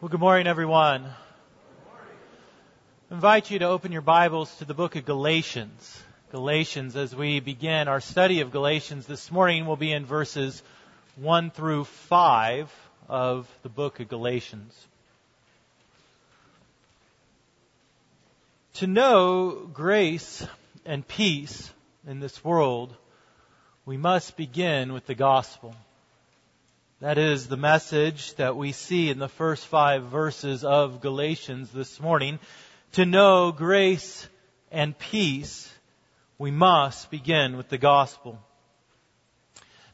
Well, good morning, everyone. I invite you to open your Bibles to the book of Galatians. Galatians, as we begin our study of Galatians this morning, will be in verses 1 through 5 of the book of Galatians. To know grace and peace in this world, we must begin with the gospel. That is the message that we see in the first five verses of Galatians this morning. To know grace and peace, we must begin with the gospel.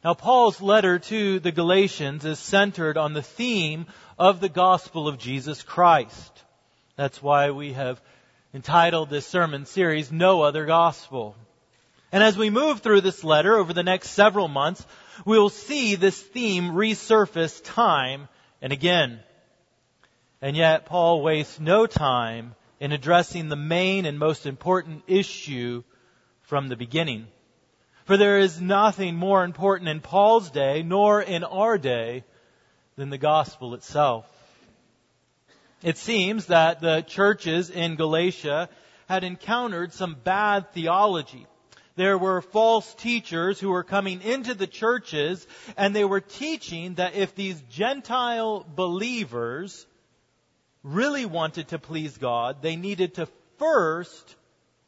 Now, Paul's letter to the Galatians is centered on the theme of the gospel of Jesus Christ. That's why we have entitled this sermon series, No Other Gospel. And as we move through this letter over the next several months, we will see this theme resurface time and again. And yet, Paul wastes no time in addressing the main and most important issue from the beginning. For there is nothing more important in Paul's day, nor in our day, than the gospel itself. It seems that the churches in Galatia had encountered some bad theology there were false teachers who were coming into the churches and they were teaching that if these Gentile believers really wanted to please God, they needed to first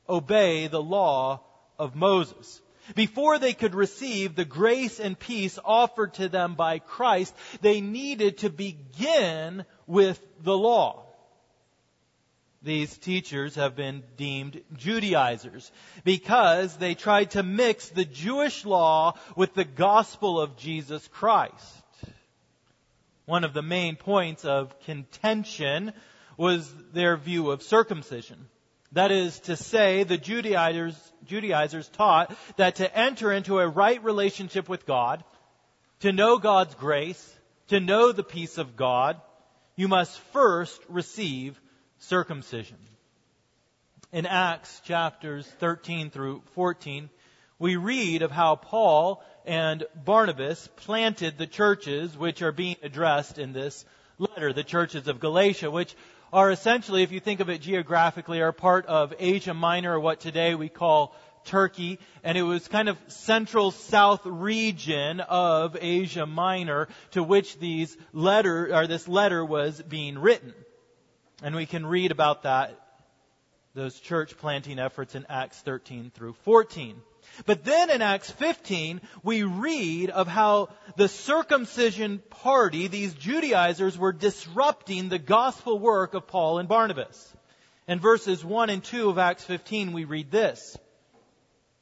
obey the law of Moses. Before they could receive the grace and peace offered to them by Christ, they needed to begin with the law these teachers have been deemed Judaizers because they tried to mix the Jewish law with the gospel of Jesus Christ. One of the main points of contention was their view of circumcision. That is to say, the Judaizers, Judaizers taught that to enter into a right relationship with God, to know God's grace, to know the peace of God, you must first receive circumcision. In Acts chapters 13 through 14, we read of how Paul and Barnabas planted the churches which are being addressed in this letter, the churches of Galatia, which are essentially, if you think of it geographically, are part of Asia Minor, or what today we call Turkey, and it was kind of central south region of Asia Minor to which these letter, or this letter was being written. And we can read about that, those church planting efforts in Acts 13 through 14. But then in Acts 15, we read of how the circumcision party, these Judaizers, were disrupting the gospel work of Paul and Barnabas. In verses 1 and 2 of Acts 15, we read this.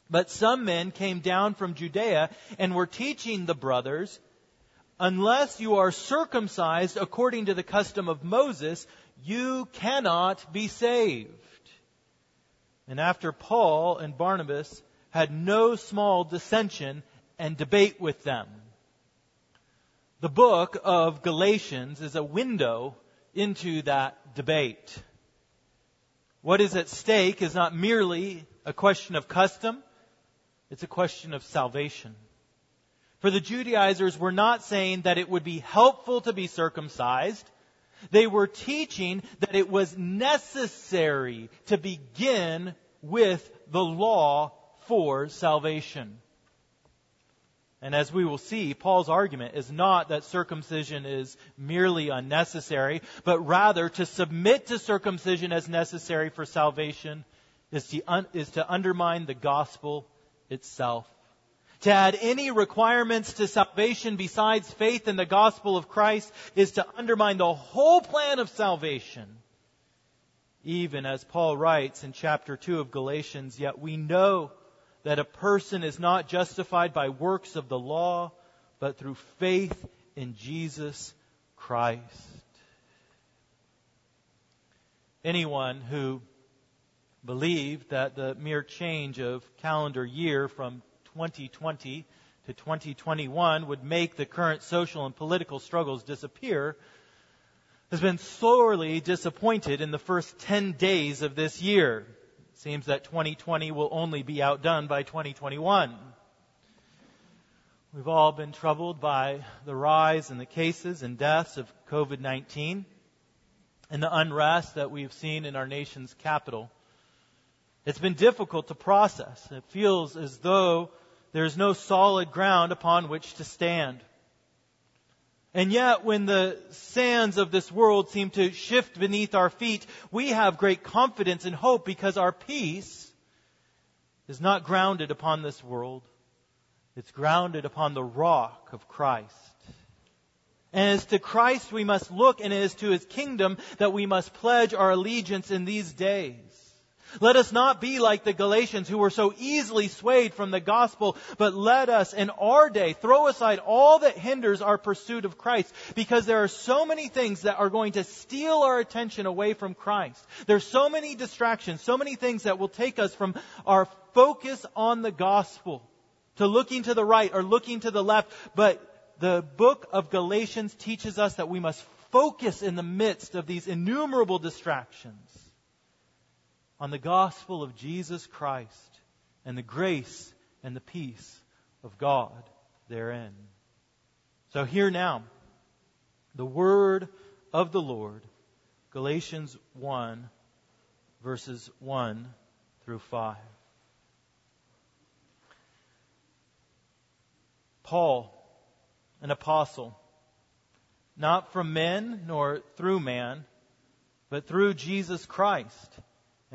But some men came down from Judea and were teaching the brothers, unless you are circumcised according to the custom of Moses, you cannot be saved. And after Paul and Barnabas had no small dissension and debate with them, the book of Galatians is a window into that debate. What is at stake is not merely a question of custom, it's a question of salvation. For the Judaizers were not saying that it would be helpful to be circumcised, they were teaching that it was necessary to begin with the law for salvation. And as we will see, Paul's argument is not that circumcision is merely unnecessary, but rather to submit to circumcision as necessary for salvation is to, un- is to undermine the gospel itself. To add any requirements to salvation besides faith in the gospel of Christ is to undermine the whole plan of salvation. Even as Paul writes in chapter 2 of Galatians, yet we know that a person is not justified by works of the law, but through faith in Jesus Christ. Anyone who believed that the mere change of calendar year from 2020 to 2021 would make the current social and political struggles disappear has been sorely disappointed in the first 10 days of this year. It seems that 2020 will only be outdone by 2021. We've all been troubled by the rise in the cases and deaths of COVID-19. and the unrest that we've seen in our nation's capital. It's been difficult to process. It feels as though there's no solid ground upon which to stand. And yet, when the sands of this world seem to shift beneath our feet, we have great confidence and hope because our peace is not grounded upon this world. It's grounded upon the rock of Christ. And it is to Christ we must look, and it is to his kingdom that we must pledge our allegiance in these days. Let us not be like the Galatians who were so easily swayed from the gospel, but let us in our day throw aside all that hinders our pursuit of Christ because there are so many things that are going to steal our attention away from Christ. There's so many distractions, so many things that will take us from our focus on the gospel to looking to the right or looking to the left. But the book of Galatians teaches us that we must focus in the midst of these innumerable distractions on the gospel of Jesus Christ and the grace and the peace of God therein. So here now, the word of the Lord, Galatians 1, verses 1 through 5. Paul, an apostle, not from men nor through man, but through Jesus Christ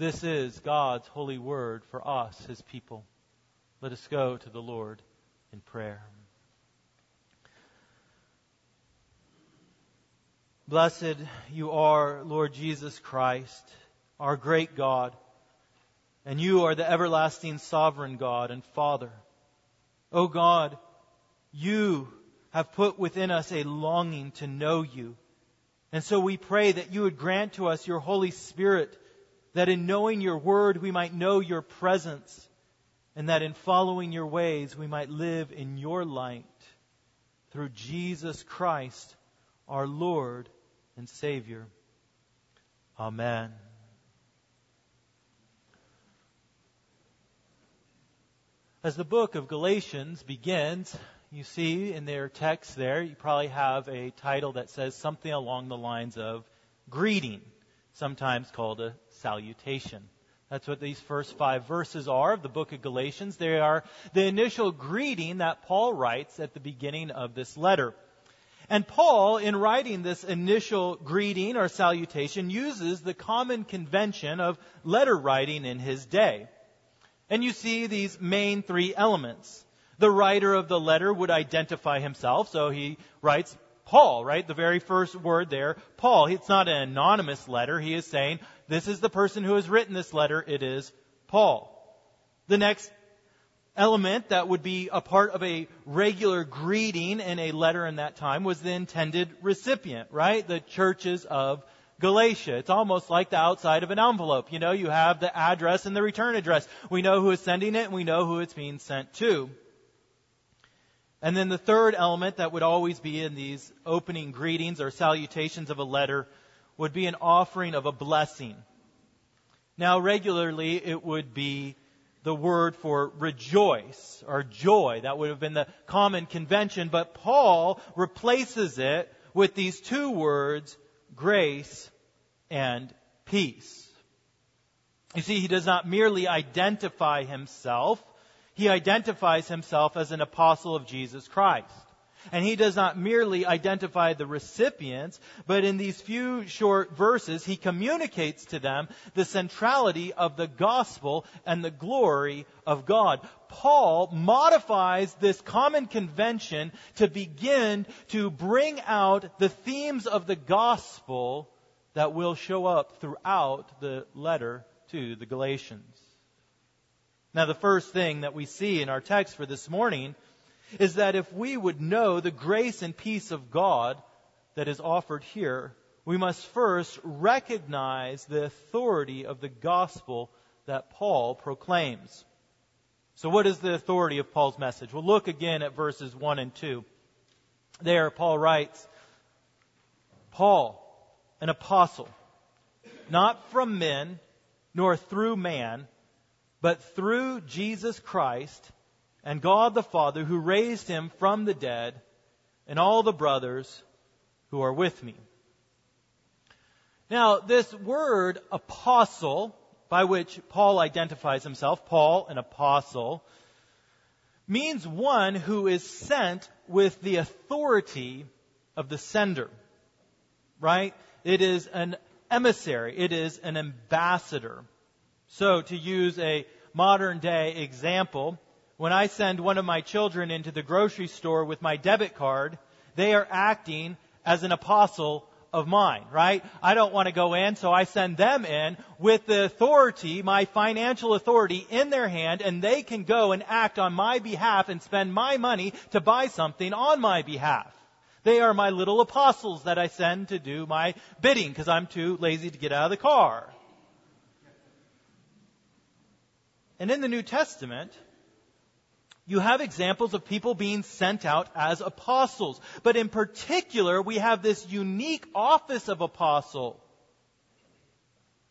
This is God's holy word for us, his people. Let us go to the Lord in prayer. Blessed you are, Lord Jesus Christ, our great God, and you are the everlasting sovereign God and Father. O God, you have put within us a longing to know you. And so we pray that you would grant to us your Holy Spirit that in knowing your word we might know your presence, and that in following your ways we might live in your light through Jesus Christ, our Lord and Savior. Amen. As the book of Galatians begins, you see in their text there, you probably have a title that says something along the lines of greeting, sometimes called a salutation. That's what these first five verses are of the book of Galatians. They are the initial greeting that Paul writes at the beginning of this letter. And Paul, in writing this initial greeting or salutation, uses the common convention of letter writing in his day. And you see these main three elements. The writer of the letter would identify himself, so he writes Paul, right? The very first word there, Paul. It's not an anonymous letter. He is saying, this is the person who has written this letter. It is Paul. The next element that would be a part of a regular greeting in a letter in that time was the intended recipient, right? The churches of Galatia. It's almost like the outside of an envelope. You know, you have the address and the return address. We know who is sending it and we know who it's being sent to. And then the third element that would always be in these opening greetings or salutations of a letter would be an offering of a blessing. Now, regularly it would be the word for rejoice or joy. That would have been the common convention, but Paul replaces it with these two words, grace and peace. You see, he does not merely identify himself he identifies himself as an apostle of Jesus Christ. And he does not merely identify the recipients, but in these few short verses, he communicates to them the centrality of the gospel and the glory of God. Paul modifies this common convention to begin to bring out the themes of the gospel that will show up throughout the letter to the Galatians. Now, the first thing that we see in our text for this morning is that if we would know the grace and peace of God that is offered here, we must first recognize the authority of the gospel that Paul proclaims. So, what is the authority of Paul's message? We'll look again at verses 1 and 2. There, Paul writes Paul, an apostle, not from men, nor through man, but through Jesus Christ and God the Father who raised him from the dead, and all the brothers who are with me. Now, this word apostle, by which Paul identifies himself, Paul, an apostle, means one who is sent with the authority of the sender. Right? It is an emissary. It is an ambassador. So, to use a modern day example, when I send one of my children into the grocery store with my debit card, they are acting as an apostle of mine, right? I don't want to go in, so I send them in with the authority, my financial authority in their hand, and they can go and act on my behalf and spend my money to buy something on my behalf. They are my little apostles that I send to do my bidding because I'm too lazy to get out of the car. And in the New Testament, you have examples of people being sent out as apostles. But in particular, we have this unique office of apostle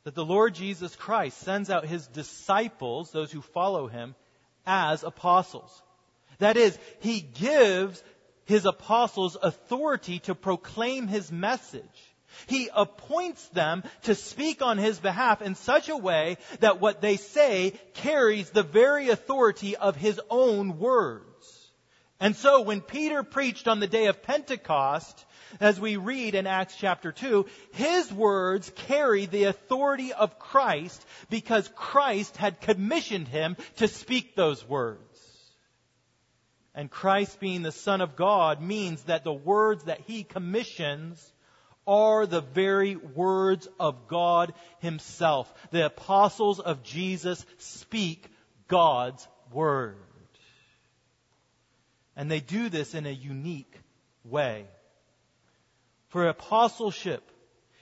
that the Lord Jesus Christ sends out his disciples, those who follow him, as apostles. That is, he gives his apostles authority to proclaim his message. He appoints them to speak on his behalf in such a way that what they say carries the very authority of his own words. And so when Peter preached on the day of Pentecost, as we read in Acts chapter 2, his words carry the authority of Christ because Christ had commissioned him to speak those words. And Christ being the Son of God means that the words that he commissions are the very words of God Himself. The apostles of Jesus speak God's Word. And they do this in a unique way. For apostleship,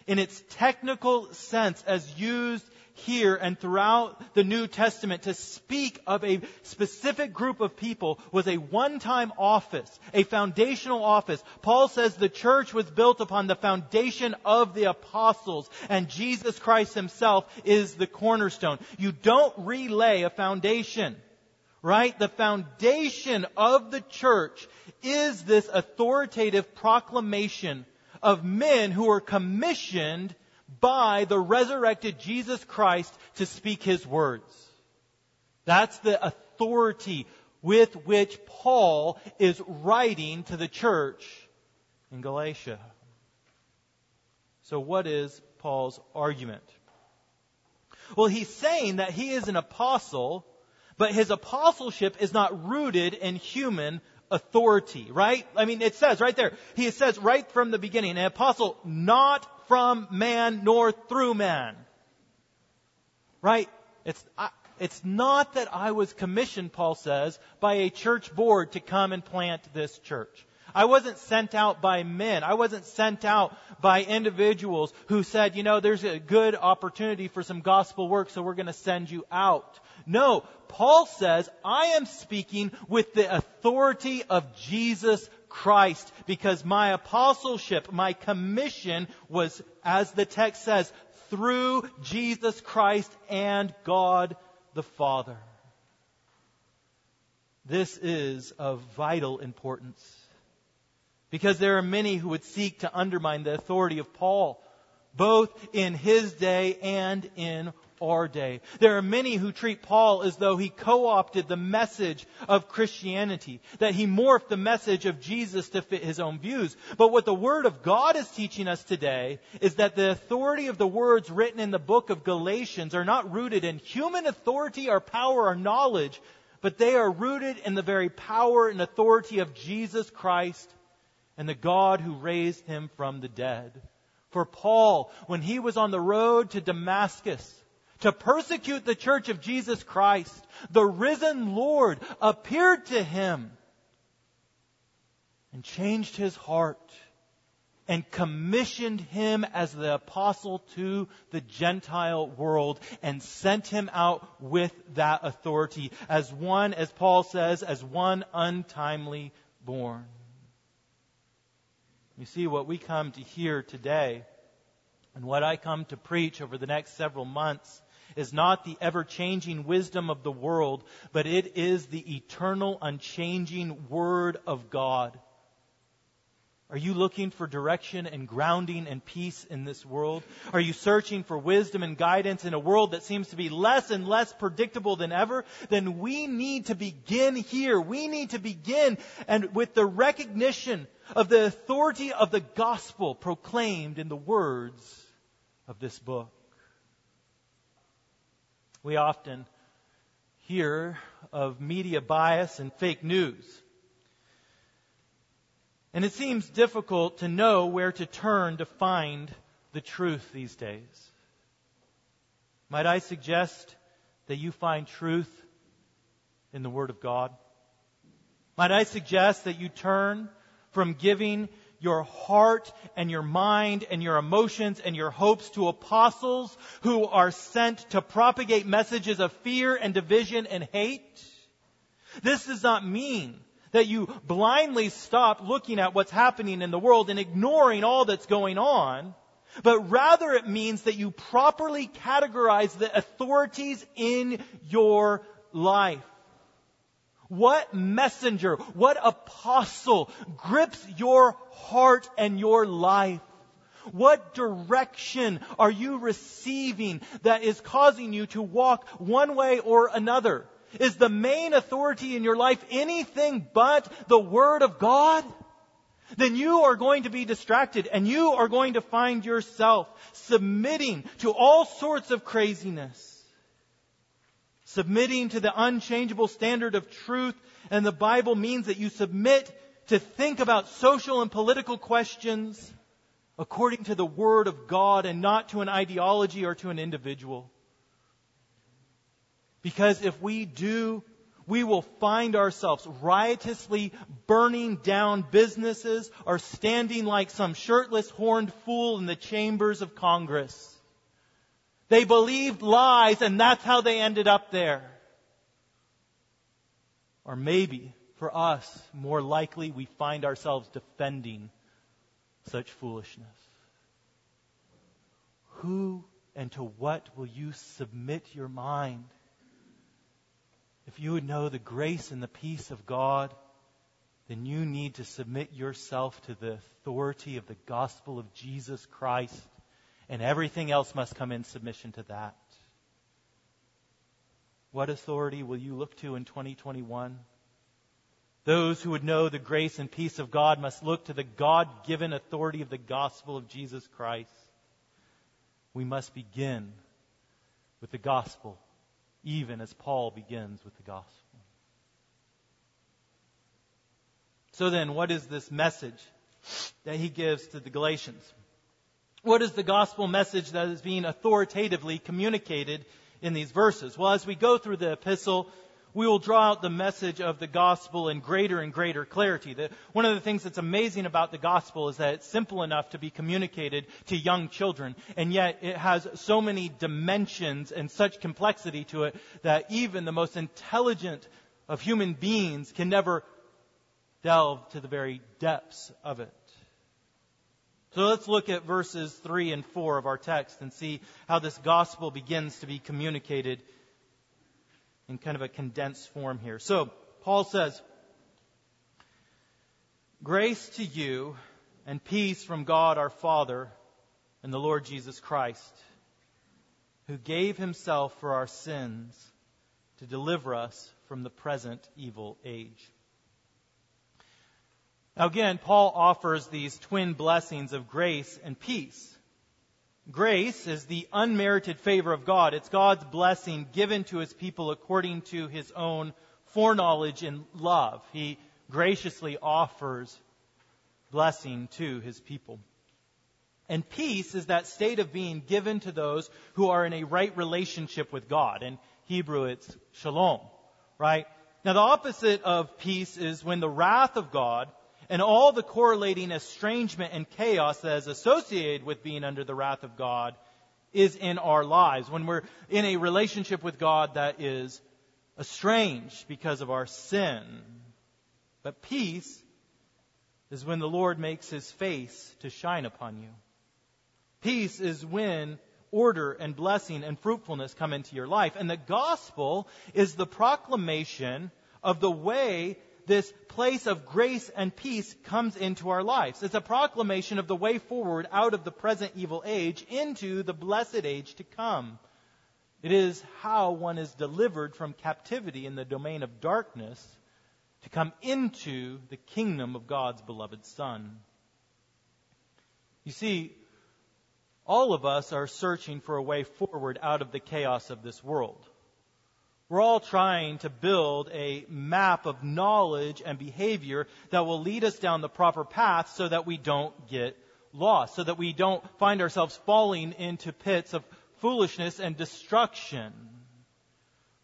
in its technical sense as used here and throughout the New Testament to speak of a specific group of people was a one-time office, a foundational office. Paul says the church was built upon the foundation of the apostles and Jesus Christ himself is the cornerstone. You don't relay a foundation. Right? The foundation of the church is this authoritative proclamation of men who are commissioned by the resurrected Jesus Christ to speak his words. That's the authority with which Paul is writing to the church in Galatia. So, what is Paul's argument? Well, he's saying that he is an apostle, but his apostleship is not rooted in human authority, right? I mean, it says right there, he says right from the beginning, an apostle not from man nor through man. Right? It's, I, it's not that I was commissioned, Paul says, by a church board to come and plant this church. I wasn't sent out by men. I wasn't sent out by individuals who said, you know, there's a good opportunity for some gospel work, so we're going to send you out. No, Paul says, I am speaking with the authority of Jesus Christ because my apostleship, my commission was, as the text says, through Jesus Christ and God the Father. This is of vital importance because there are many who would seek to undermine the authority of Paul, both in his day and in our day. There are many who treat Paul as though he co-opted the message of Christianity, that he morphed the message of Jesus to fit his own views. But what the Word of God is teaching us today is that the authority of the words written in the book of Galatians are not rooted in human authority or power or knowledge, but they are rooted in the very power and authority of Jesus Christ and the God who raised him from the dead. For Paul, when he was on the road to Damascus, to persecute the church of Jesus Christ, the risen Lord appeared to him and changed his heart and commissioned him as the apostle to the Gentile world and sent him out with that authority as one, as Paul says, as one untimely born. You see, what we come to hear today and what I come to preach over the next several months is not the ever changing wisdom of the world, but it is the eternal, unchanging Word of God. Are you looking for direction and grounding and peace in this world? Are you searching for wisdom and guidance in a world that seems to be less and less predictable than ever? Then we need to begin here. We need to begin and with the recognition of the authority of the gospel proclaimed in the words of this book. We often hear of media bias and fake news. And it seems difficult to know where to turn to find the truth these days. Might I suggest that you find truth in the Word of God? Might I suggest that you turn from giving your heart and your mind and your emotions and your hopes to apostles who are sent to propagate messages of fear and division and hate? This does not mean that you blindly stop looking at what's happening in the world and ignoring all that's going on, but rather it means that you properly categorize the authorities in your life. What messenger, what apostle grips your heart and your life? What direction are you receiving that is causing you to walk one way or another? Is the main authority in your life anything but the Word of God? Then you are going to be distracted and you are going to find yourself submitting to all sorts of craziness. Submitting to the unchangeable standard of truth and the Bible means that you submit to think about social and political questions according to the Word of God and not to an ideology or to an individual. Because if we do, we will find ourselves riotously burning down businesses or standing like some shirtless horned fool in the chambers of Congress. They believed lies and that's how they ended up there. Or maybe, for us, more likely we find ourselves defending such foolishness. Who and to what will you submit your mind? if you would know the grace and the peace of God, then you need to submit yourself to the authority of the gospel of Jesus Christ, and everything else must come in submission to that. What authority will you look to in 2021? Those who would know the grace and peace of God must look to the God given authority of the gospel of Jesus Christ. We must begin with the gospel even as Paul begins with the gospel. So then, what is this message that he gives to the Galatians? What is the gospel message that is being authoritatively communicated in these verses? Well, as we go through the epistle, we will draw out the message of the gospel in greater and greater clarity. The, one of the things that's amazing about the gospel is that it's simple enough to be communicated to young children, and yet it has so many dimensions and such complexity to it that even the most intelligent of human beings can never delve to the very depths of it. So let's look at verses 3 and 4 of our text and see how this gospel begins to be communicated in kind of a condensed form here. So, Paul says, Grace to you and peace from God our Father and the Lord Jesus Christ, who gave himself for our sins to deliver us from the present evil age. Now again, Paul offers these twin blessings of grace and peace. Grace is the unmerited favor of God. It's God's blessing given to his people according to his own foreknowledge and love. He graciously offers blessing to his people. And peace is that state of being given to those who are in a right relationship with God. In Hebrew, it's shalom, right? Now, the opposite of peace is when the wrath of God and all the correlating estrangement and chaos that is associated with being under the wrath of God is in our lives. When we're in a relationship with God that is estranged because of our sin. But peace is when the Lord makes his face to shine upon you. Peace is when order and blessing and fruitfulness come into your life. And the gospel is the proclamation of the way this place of grace and peace comes into our lives. It's a proclamation of the way forward out of the present evil age into the blessed age to come. It is how one is delivered from captivity in the domain of darkness to come into the kingdom of God's beloved Son. You see, all of us are searching for a way forward out of the chaos of this world. We're all trying to build a map of knowledge and behavior that will lead us down the proper path so that we don't get lost, so that we don't find ourselves falling into pits of foolishness and destruction.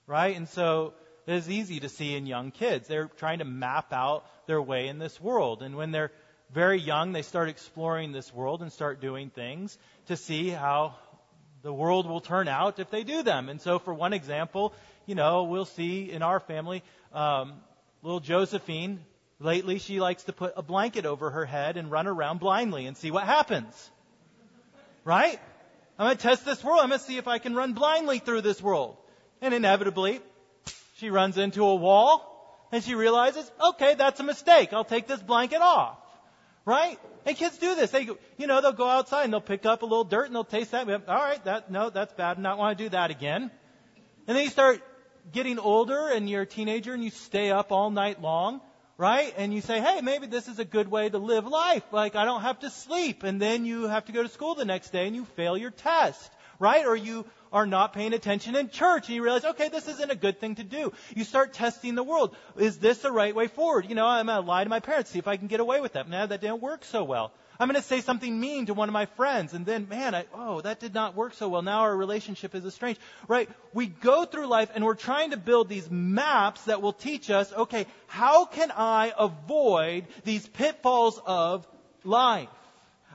Right? And so it is easy to see in young kids. They're trying to map out their way in this world. And when they're very young, they start exploring this world and start doing things to see how the world will turn out if they do them. And so, for one example, you know, we'll see in our family, um, little Josephine, lately she likes to put a blanket over her head and run around blindly and see what happens. Right? I'm going to test this world. I'm going to see if I can run blindly through this world. And inevitably, she runs into a wall and she realizes, okay, that's a mistake. I'll take this blanket off. Right? And kids do this. They, you know, they'll go outside and they'll pick up a little dirt and they'll taste that. All right, that, no, that's bad. I not want to do that again. And then you start getting older and you're a teenager and you stay up all night long, right? And you say, hey, maybe this is a good way to live life. Like, I don't have to sleep. And then you have to go to school the next day and you fail your test, right? Or you are not paying attention in church and you realize, okay, this isn't a good thing to do. You start testing the world. Is this the right way forward? You know, I'm going to lie to my parents, see if I can get away with that. Now that didn't work so well. I'm going to say something mean to one of my friends, and then, man, I, oh, that did not work so well. Now our relationship is estranged. Right? We go through life and we're trying to build these maps that will teach us, okay, how can I avoid these pitfalls of life?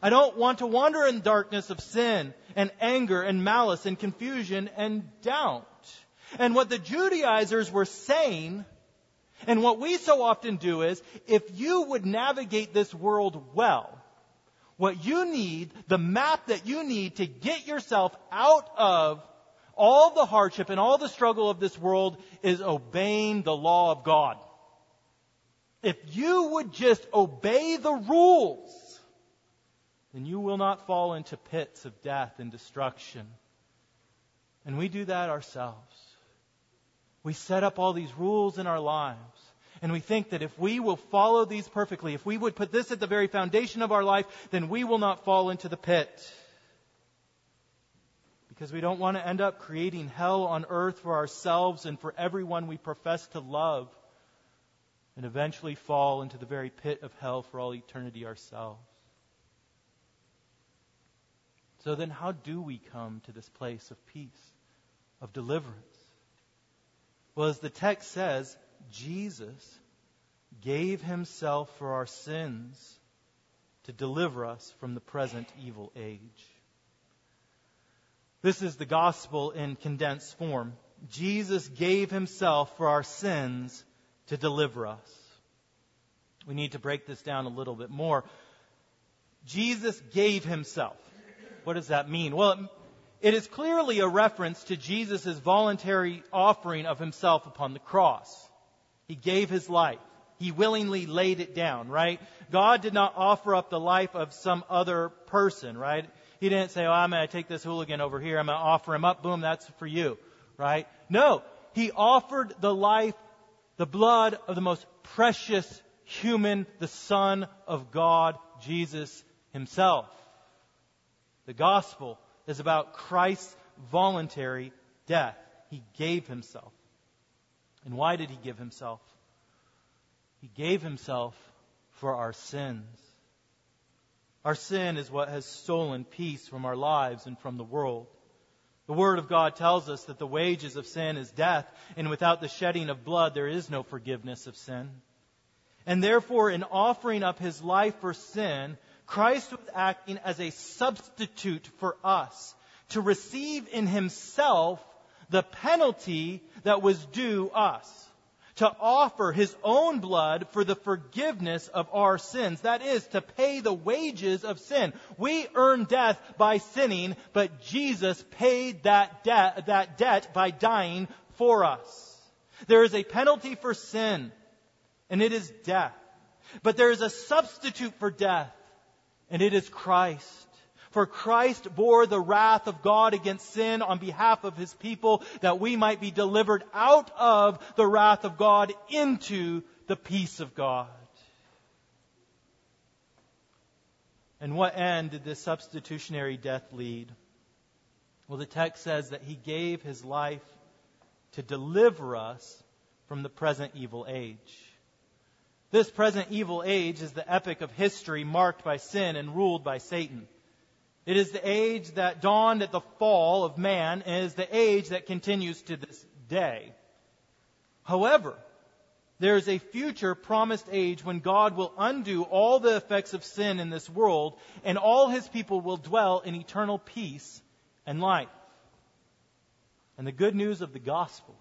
I don't want to wander in darkness of sin and anger and malice and confusion and doubt. And what the Judaizers were saying, and what we so often do is, if you would navigate this world well, what you need, the map that you need to get yourself out of all the hardship and all the struggle of this world is obeying the law of God. If you would just obey the rules, then you will not fall into pits of death and destruction. And we do that ourselves. We set up all these rules in our lives. And we think that if we will follow these perfectly, if we would put this at the very foundation of our life, then we will not fall into the pit. Because we don't want to end up creating hell on earth for ourselves and for everyone we profess to love, and eventually fall into the very pit of hell for all eternity ourselves. So then, how do we come to this place of peace, of deliverance? Well, as the text says, Jesus gave himself for our sins to deliver us from the present evil age. This is the gospel in condensed form. Jesus gave himself for our sins to deliver us. We need to break this down a little bit more. Jesus gave himself. What does that mean? Well, it is clearly a reference to Jesus' voluntary offering of himself upon the cross. He gave his life. He willingly laid it down, right? God did not offer up the life of some other person, right? He didn't say, oh, I'm going to take this hooligan over here. I'm going to offer him up. Boom, that's for you, right? No. He offered the life, the blood of the most precious human, the Son of God, Jesus himself. The gospel is about Christ's voluntary death. He gave himself. And why did he give himself? He gave himself for our sins. Our sin is what has stolen peace from our lives and from the world. The Word of God tells us that the wages of sin is death, and without the shedding of blood, there is no forgiveness of sin. And therefore, in offering up his life for sin, Christ was acting as a substitute for us to receive in himself the penalty that was due us. To offer his own blood for the forgiveness of our sins. That is, to pay the wages of sin. We earn death by sinning, but Jesus paid that debt, that debt by dying for us. There is a penalty for sin, and it is death. But there is a substitute for death, and it is Christ. For Christ bore the wrath of God against sin on behalf of his people that we might be delivered out of the wrath of God into the peace of God. And what end did this substitutionary death lead? Well, the text says that he gave his life to deliver us from the present evil age. This present evil age is the epoch of history marked by sin and ruled by Satan. It is the age that dawned at the fall of man and is the age that continues to this day. However, there is a future promised age when God will undo all the effects of sin in this world and all his people will dwell in eternal peace and life. And the good news of the gospel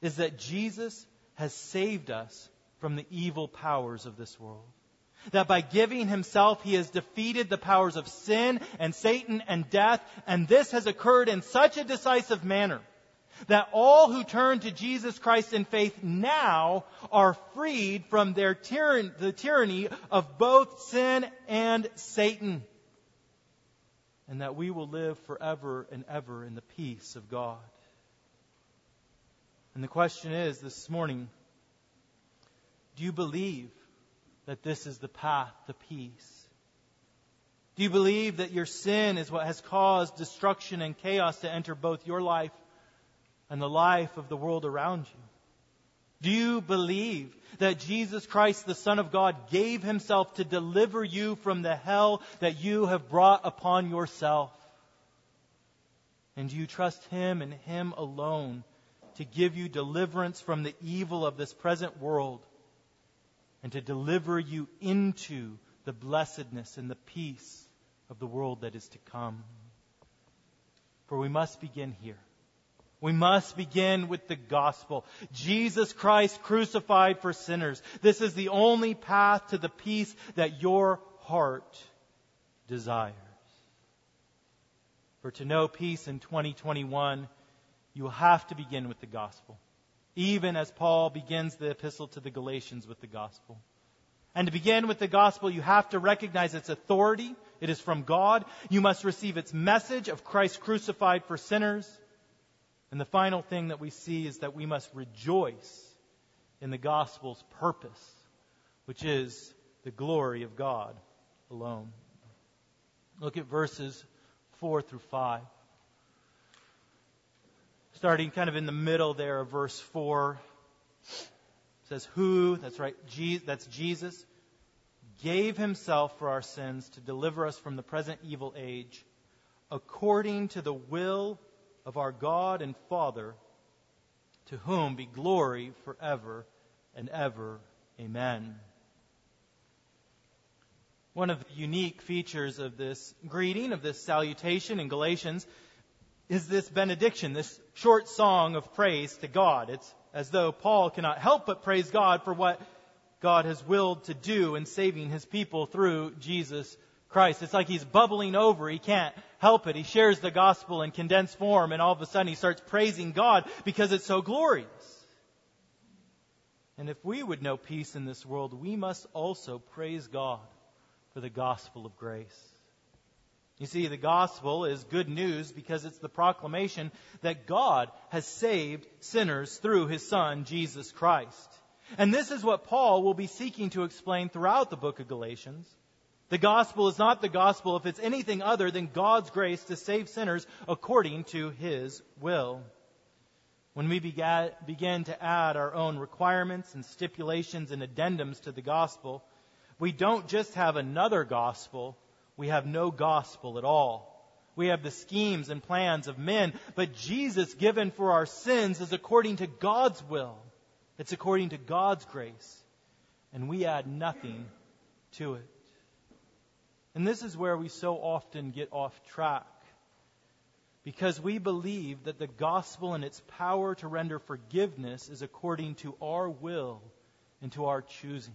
is that Jesus has saved us from the evil powers of this world. That by giving himself, he has defeated the powers of sin and Satan and death, and this has occurred in such a decisive manner that all who turn to Jesus Christ in faith now are freed from their tyranny, the tyranny of both sin and Satan. And that we will live forever and ever in the peace of God. And the question is this morning, do you believe that this is the path to peace? Do you believe that your sin is what has caused destruction and chaos to enter both your life and the life of the world around you? Do you believe that Jesus Christ, the Son of God, gave himself to deliver you from the hell that you have brought upon yourself? And do you trust him and him alone to give you deliverance from the evil of this present world and to deliver you into the blessedness and the peace of the world that is to come. For we must begin here. We must begin with the gospel. Jesus Christ crucified for sinners. This is the only path to the peace that your heart desires. For to know peace in 2021, you have to begin with the gospel even as Paul begins the epistle to the Galatians with the gospel. And to begin with the gospel, you have to recognize its authority. It is from God. You must receive its message of Christ crucified for sinners. And the final thing that we see is that we must rejoice in the gospel's purpose, which is the glory of God alone. Look at verses 4 through 5 starting kind of in the middle there of verse 4. It says, Who, that's right, that's Jesus, gave himself for our sins to deliver us from the present evil age, according to the will of our God and Father, to whom be glory forever and ever. Amen. One of the unique features of this greeting, of this salutation in Galatians, is this benediction, this short song of praise to God. It's as though Paul cannot help but praise God for what God has willed to do in saving his people through Jesus Christ. It's like he's bubbling over. He can't help it. He shares the gospel in condensed form and all of a sudden he starts praising God because it's so glorious. And if we would know peace in this world, we must also praise God for the gospel of grace. You see, the gospel is good news because it's the proclamation that God has saved sinners through his son, Jesus Christ. And this is what Paul will be seeking to explain throughout the book of Galatians. The gospel is not the gospel if it's anything other than God's grace to save sinners according to his will. When we begin to add our own requirements and stipulations and addendums to the gospel, we don't just have another gospel, we have no gospel at all. We have the schemes and plans of men, but Jesus given for our sins is according to God's will. It's according to God's grace. and we add nothing to it. And this is where we so often get off track. Because we believe that the gospel and its power to render forgiveness is according to our will and to our choosing.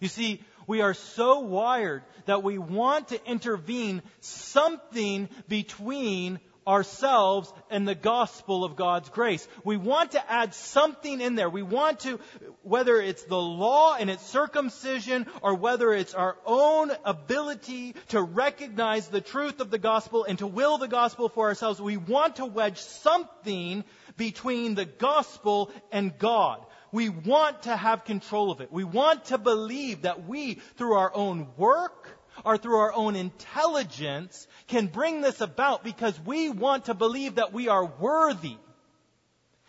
You see, we are so wired that we want to intervene something between ourselves and the gospel of God's grace. We want to add something in there. We want to, whether it's the law and its circumcision or whether it's our own ability to recognize the truth of the gospel and to will the gospel for ourselves, we want to wedge something between the gospel and God. We want to have control of it. We want to believe that we, through our own work, or through our own intelligence can bring this about because we want to believe that we are worthy.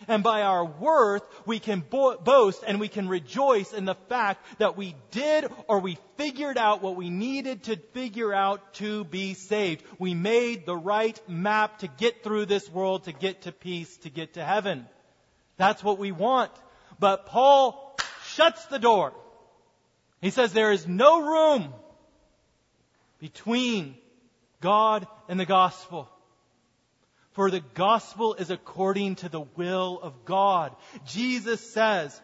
And by our worth, we can bo- boast and we can rejoice in the fact that we did or we figured out what we needed to figure out to be saved. We made the right map to get through this world, to get to peace, to get to heaven. That's what we want. But Paul shuts the door. He says there is no room between God and the gospel. For the gospel is according to the will of God. Jesus says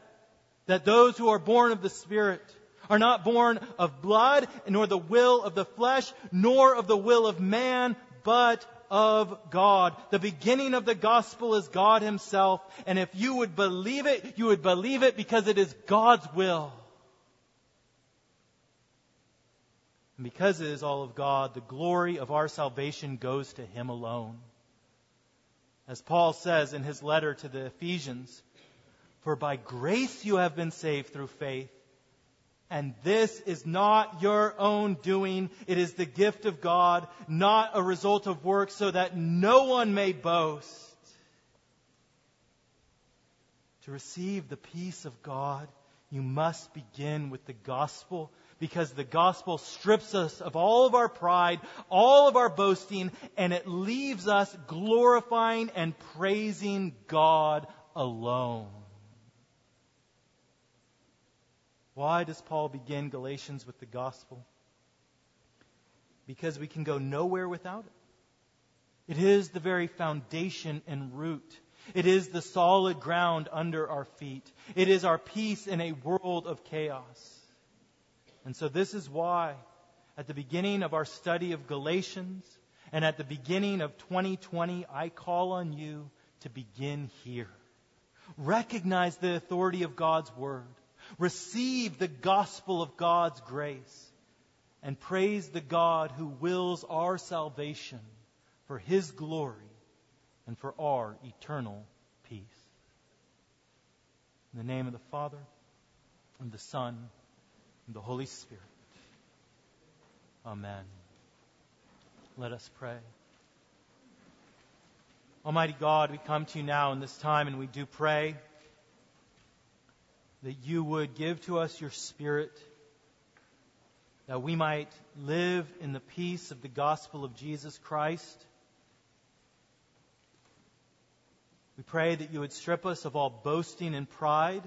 that those who are born of the Spirit are not born of blood, nor the will of the flesh, nor of the will of man, but of God. The beginning of the gospel is God Himself. And if you would believe it, you would believe it because it is God's will. And because it is all of God, the glory of our salvation goes to Him alone. As Paul says in his letter to the Ephesians, For by grace you have been saved through faith. And this is not your own doing. It is the gift of God, not a result of works, so that no one may boast. To receive the peace of God, you must begin with the gospel because the gospel strips us of all of our pride, all of our boasting, and it leaves us glorifying and praising God alone. Why does Paul begin Galatians with the gospel? Because we can go nowhere without it. It is the very foundation and root. It is the solid ground under our feet. It is our peace in a world of chaos. And so this is why at the beginning of our study of Galatians and at the beginning of 2020, I call on you to begin here. Recognize the authority of God's Word. Receive the gospel of God's grace. And praise the God who wills our salvation for His glory and for our eternal peace. In the name of the Father, and the Son, and the Holy Spirit. Amen. Let us pray. Almighty God, we come to you now in this time and we do pray that you would give to us your Spirit, that we might live in the peace of the gospel of Jesus Christ. We pray that you would strip us of all boasting and pride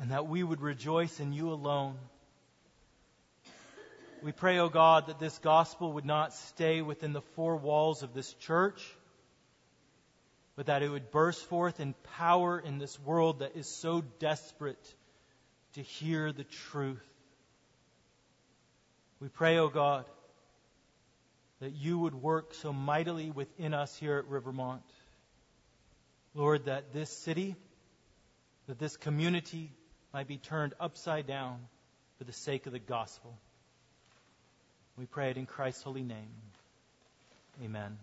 and that we would rejoice in you alone. We pray, O oh God, that this gospel would not stay within the four walls of this church, but that it would burst forth in power in this world that is so desperate to hear the truth. We pray, O oh God, that you would work so mightily within us here at Rivermont. Lord, that this city, that this community, might be turned upside down for the sake of the gospel. We pray it in Christ's holy name. Amen.